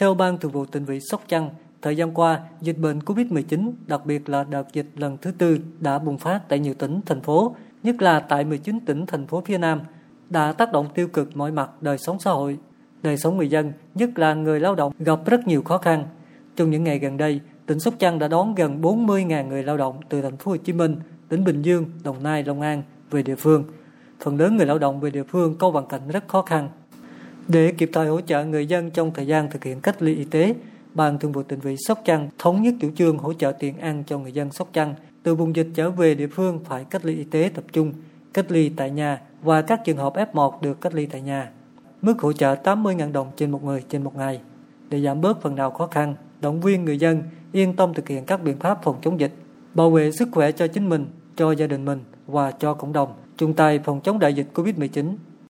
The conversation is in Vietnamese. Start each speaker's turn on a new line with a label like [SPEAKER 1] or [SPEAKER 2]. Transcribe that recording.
[SPEAKER 1] Theo Ban Thường vụ tỉnh ủy Sóc Trăng, thời gian qua, dịch bệnh COVID-19, đặc biệt là đợt dịch lần thứ tư đã bùng phát tại nhiều tỉnh, thành phố, nhất là tại 19 tỉnh, thành phố phía Nam, đã tác động tiêu cực mọi mặt đời sống xã hội. Đời sống người dân, nhất là người lao động, gặp rất nhiều khó khăn. Trong những ngày gần đây, tỉnh Sóc Trăng đã đón gần 40.000 người lao động từ thành phố Hồ Chí Minh, tỉnh Bình Dương, Đồng Nai, Long An về địa phương. Phần lớn người lao động về địa phương có hoàn cảnh rất khó khăn. Để kịp thời hỗ trợ người dân trong thời gian thực hiện cách ly y tế, Ban Thường vụ tỉnh ủy Sóc Trăng thống nhất chủ trương hỗ trợ tiền ăn cho người dân Sóc Trăng. Từ vùng dịch trở về địa phương phải cách ly y tế tập trung, cách ly tại nhà và các trường hợp F1 được cách ly tại nhà. Mức hỗ trợ 80.000 đồng trên một người trên một ngày. Để giảm bớt phần nào khó khăn, động viên người dân yên tâm thực hiện các biện pháp phòng chống dịch, bảo vệ sức khỏe cho chính mình, cho gia đình mình và cho cộng đồng, chung tay phòng chống đại dịch COVID-19